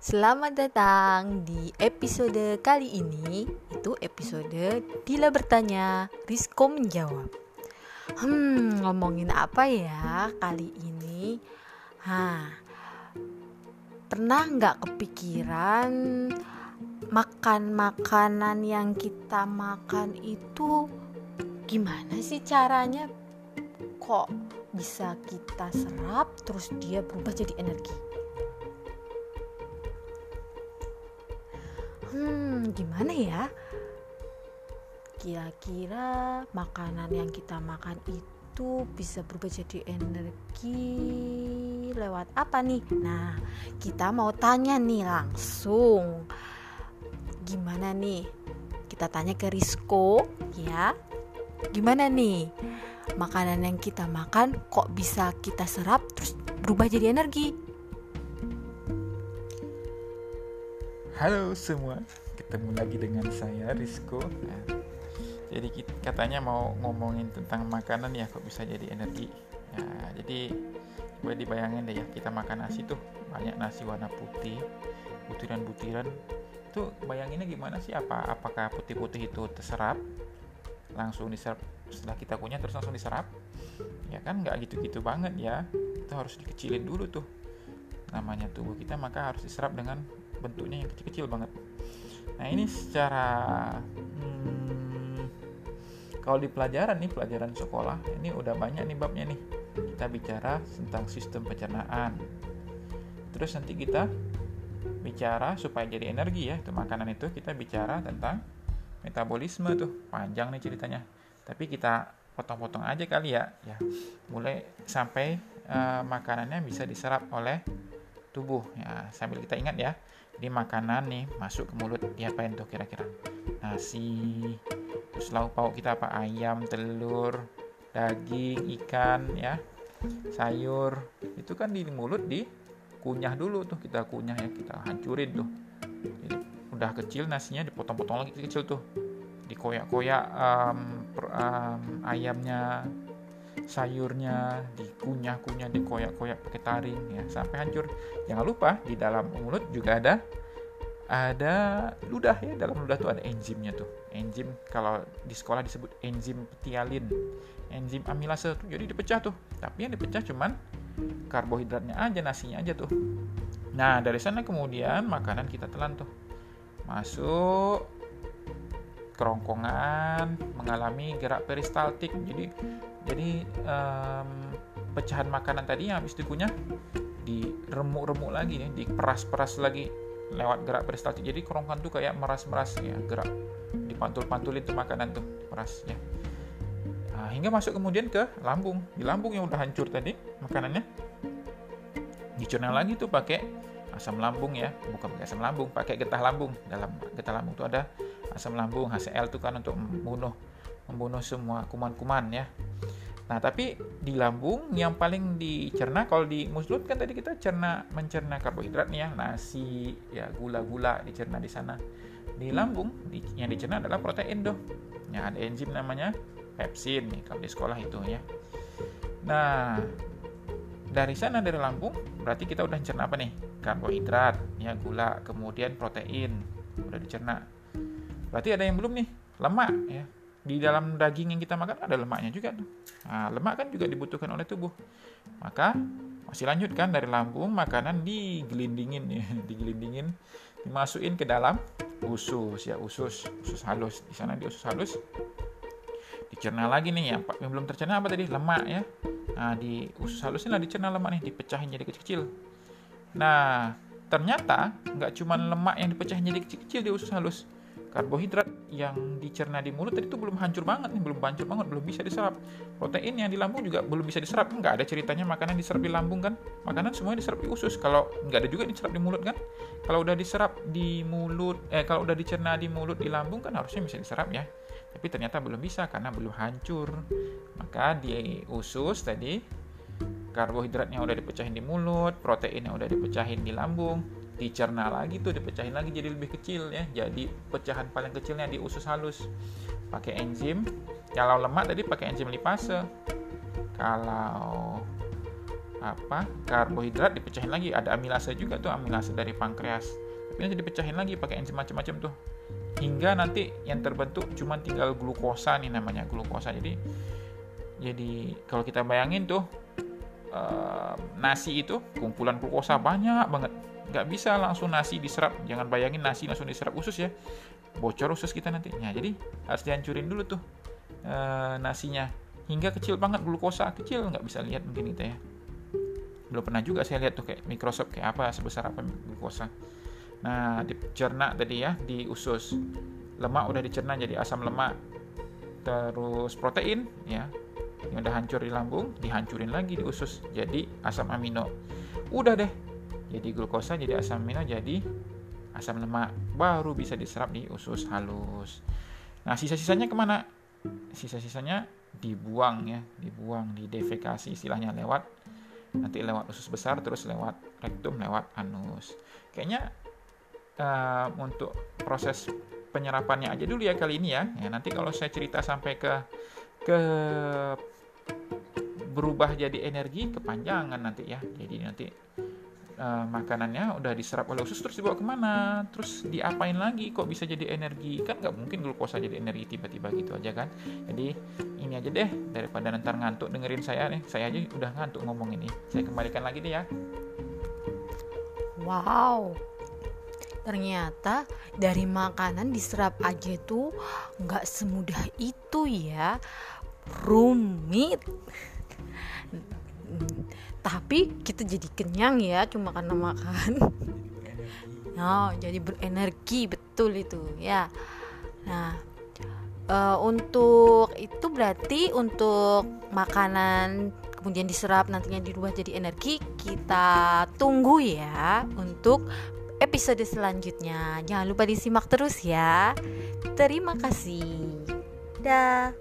Selamat datang di episode kali ini. Itu episode Dila bertanya, Rizko menjawab. Hmm, ngomongin apa ya kali ini? Hah, pernah nggak kepikiran makan makanan yang kita makan itu gimana sih caranya? Kok bisa kita serap terus dia berubah jadi energi gimana ya? Kira-kira makanan yang kita makan itu bisa berubah jadi energi lewat apa nih? Nah kita mau tanya nih langsung. Gimana nih? Kita tanya ke Risco ya. Gimana nih? Makanan yang kita makan kok bisa kita serap terus berubah jadi energi? Halo semua, ketemu lagi dengan saya Rizko. Nah, jadi kita, katanya mau ngomongin tentang makanan ya kok bisa jadi energi. Nah, jadi boleh dibayangin deh ya kita makan nasi tuh banyak nasi warna putih, butiran-butiran. Itu bayanginnya gimana sih? Apa apakah putih-putih itu terserap langsung diserap setelah kita kunyah terus langsung diserap? Ya kan nggak gitu-gitu banget ya. Itu harus dikecilin dulu tuh namanya tubuh kita maka harus diserap dengan bentuknya yang kecil-kecil banget nah ini secara hmm, kalau di pelajaran nih pelajaran sekolah ini udah banyak nih babnya nih. Kita bicara tentang sistem pencernaan. Terus nanti kita bicara supaya jadi energi ya itu makanan itu kita bicara tentang metabolisme tuh panjang nih ceritanya. Tapi kita potong-potong aja kali ya ya. Mulai sampai uh, makanannya bisa diserap oleh tubuh. Ya sambil kita ingat ya. Ini makanan nih masuk ke mulut diapain tuh kira-kira? Nasi terus lauk pauk kita apa? Ayam telur daging ikan ya. Sayur. Itu kan di mulut dikunyah dulu tuh kita kunyah ya kita hancurin tuh. Jadi udah kecil nasinya dipotong-potong lagi kecil tuh. Dikoyak-koyak um, um, ayamnya sayurnya dikunyah-kunyah dikoyak-koyak pakai taring ya sampai hancur. Jangan lupa di dalam mulut juga ada ada ludah ya dalam ludah tuh ada enzimnya tuh. Enzim kalau di sekolah disebut enzim petialin enzim amilase tuh jadi dipecah tuh. Tapi yang dipecah cuman karbohidratnya aja nasinya aja tuh. Nah dari sana kemudian makanan kita telan tuh. Masuk kerongkongan mengalami gerak peristaltik. Jadi jadi um, pecahan makanan tadi yang habis dikunyah diremuk-remuk lagi nih diperas-peras lagi lewat gerak peristaltik jadi kerongkongan tuh kayak meras-meras ya gerak. Dipantul-pantulin tuh makanan tuh meras ya nah, hingga masuk kemudian ke lambung. Di lambung yang udah hancur tadi makanannya dicerna lagi tuh pakai asam lambung ya. Bukan pakai asam lambung pakai getah lambung. Dalam getah lambung tuh ada asam lambung HCl tuh kan untuk membunuh membunuh semua kuman-kuman ya Nah, tapi di lambung yang paling dicerna kalau di mulut kan tadi kita cerna mencerna karbohidrat nih ya, nasi, ya gula-gula dicerna di sana. Di lambung yang dicerna adalah protein tuh. Ya, ada enzim namanya pepsin nih kalau di sekolah itu ya. Nah, dari sana dari lambung berarti kita udah cerna apa nih? Karbohidrat, ya gula, kemudian protein udah dicerna. Berarti ada yang belum nih, lemak ya di dalam daging yang kita makan ada lemaknya juga. Nah, lemak kan juga dibutuhkan oleh tubuh. Maka masih lanjut kan dari lambung makanan digelindingin ya, digelindingin dimasukin ke dalam usus ya usus usus halus. Di sana di usus halus. Dicerna lagi nih yang, yang belum tercerna apa tadi? Lemak ya. Nah di usus halus ini lah dicerna lemak nih dipecahin jadi kecil-kecil. Nah ternyata nggak cuma lemak yang dipecahin jadi kecil-kecil di usus halus. Karbohidrat yang dicerna di mulut tadi itu belum hancur banget nih, belum hancur banget, belum bisa diserap. Protein yang di lambung juga belum bisa diserap. Nggak ada ceritanya makanan diserap di lambung kan? Makanan semuanya diserap di usus. Kalau nggak ada juga diserap di mulut kan? Kalau udah diserap di mulut, eh kalau udah dicerna di mulut di lambung kan harusnya bisa diserap ya. Tapi ternyata belum bisa karena belum hancur. Maka di usus tadi karbohidratnya udah dipecahin di mulut, protein yang udah dipecahin di lambung, dicerna lagi tuh dipecahin lagi jadi lebih kecil ya. Jadi pecahan paling kecilnya di usus halus. Pakai enzim. Kalau lemak tadi pakai enzim lipase. Kalau apa? Karbohidrat dipecahin lagi. Ada amilase juga tuh amilase dari pankreas. Tapi nanti dipecahin lagi pakai enzim macam-macam tuh. Hingga nanti yang terbentuk cuma tinggal glukosa nih namanya glukosa. Jadi jadi kalau kita bayangin tuh uh, nasi itu kumpulan glukosa banyak banget nggak bisa langsung nasi diserap. Jangan bayangin nasi langsung diserap usus ya. Bocor usus kita nantinya jadi harus dihancurin dulu tuh uh, nasinya. Hingga kecil banget glukosa kecil. Nggak bisa lihat mungkin kita ya. Belum pernah juga saya lihat tuh kayak Microsoft kayak apa sebesar apa glukosa. Nah dicerna tadi ya di usus. Lemak udah dicerna jadi asam lemak. Terus protein ya. Yang udah hancur di lambung dihancurin lagi di usus. Jadi asam amino. Udah deh jadi glukosa jadi asam amino jadi asam lemak baru bisa diserap di usus halus. Nah sisa-sisanya ke mana? Sisa-sisanya dibuang ya dibuang di defekasi istilahnya lewat nanti lewat usus besar terus lewat rektum lewat anus. Kayaknya uh, untuk proses penyerapannya aja dulu ya kali ini ya. ya nanti kalau saya cerita sampai ke ke berubah jadi energi kepanjangan nanti ya. Jadi nanti uh, makanannya udah diserap oleh usus terus dibawa ke mana? Terus diapain lagi? Kok bisa jadi energi? Kan nggak mungkin glukosa jadi energi tiba-tiba gitu aja kan? Jadi ini aja deh daripada nanti ngantuk dengerin saya nih. Saya aja udah ngantuk ngomong ini. Saya kembalikan lagi deh ya. Wow. Ternyata dari makanan diserap aja tuh nggak semudah itu ya. Rumit tapi kita jadi kenyang ya cuma karena makan. Oh jadi berenergi betul itu ya. Nah uh, untuk itu berarti untuk makanan kemudian diserap nantinya dirubah jadi energi kita tunggu ya untuk episode selanjutnya. Jangan lupa disimak terus ya. Terima kasih. Dah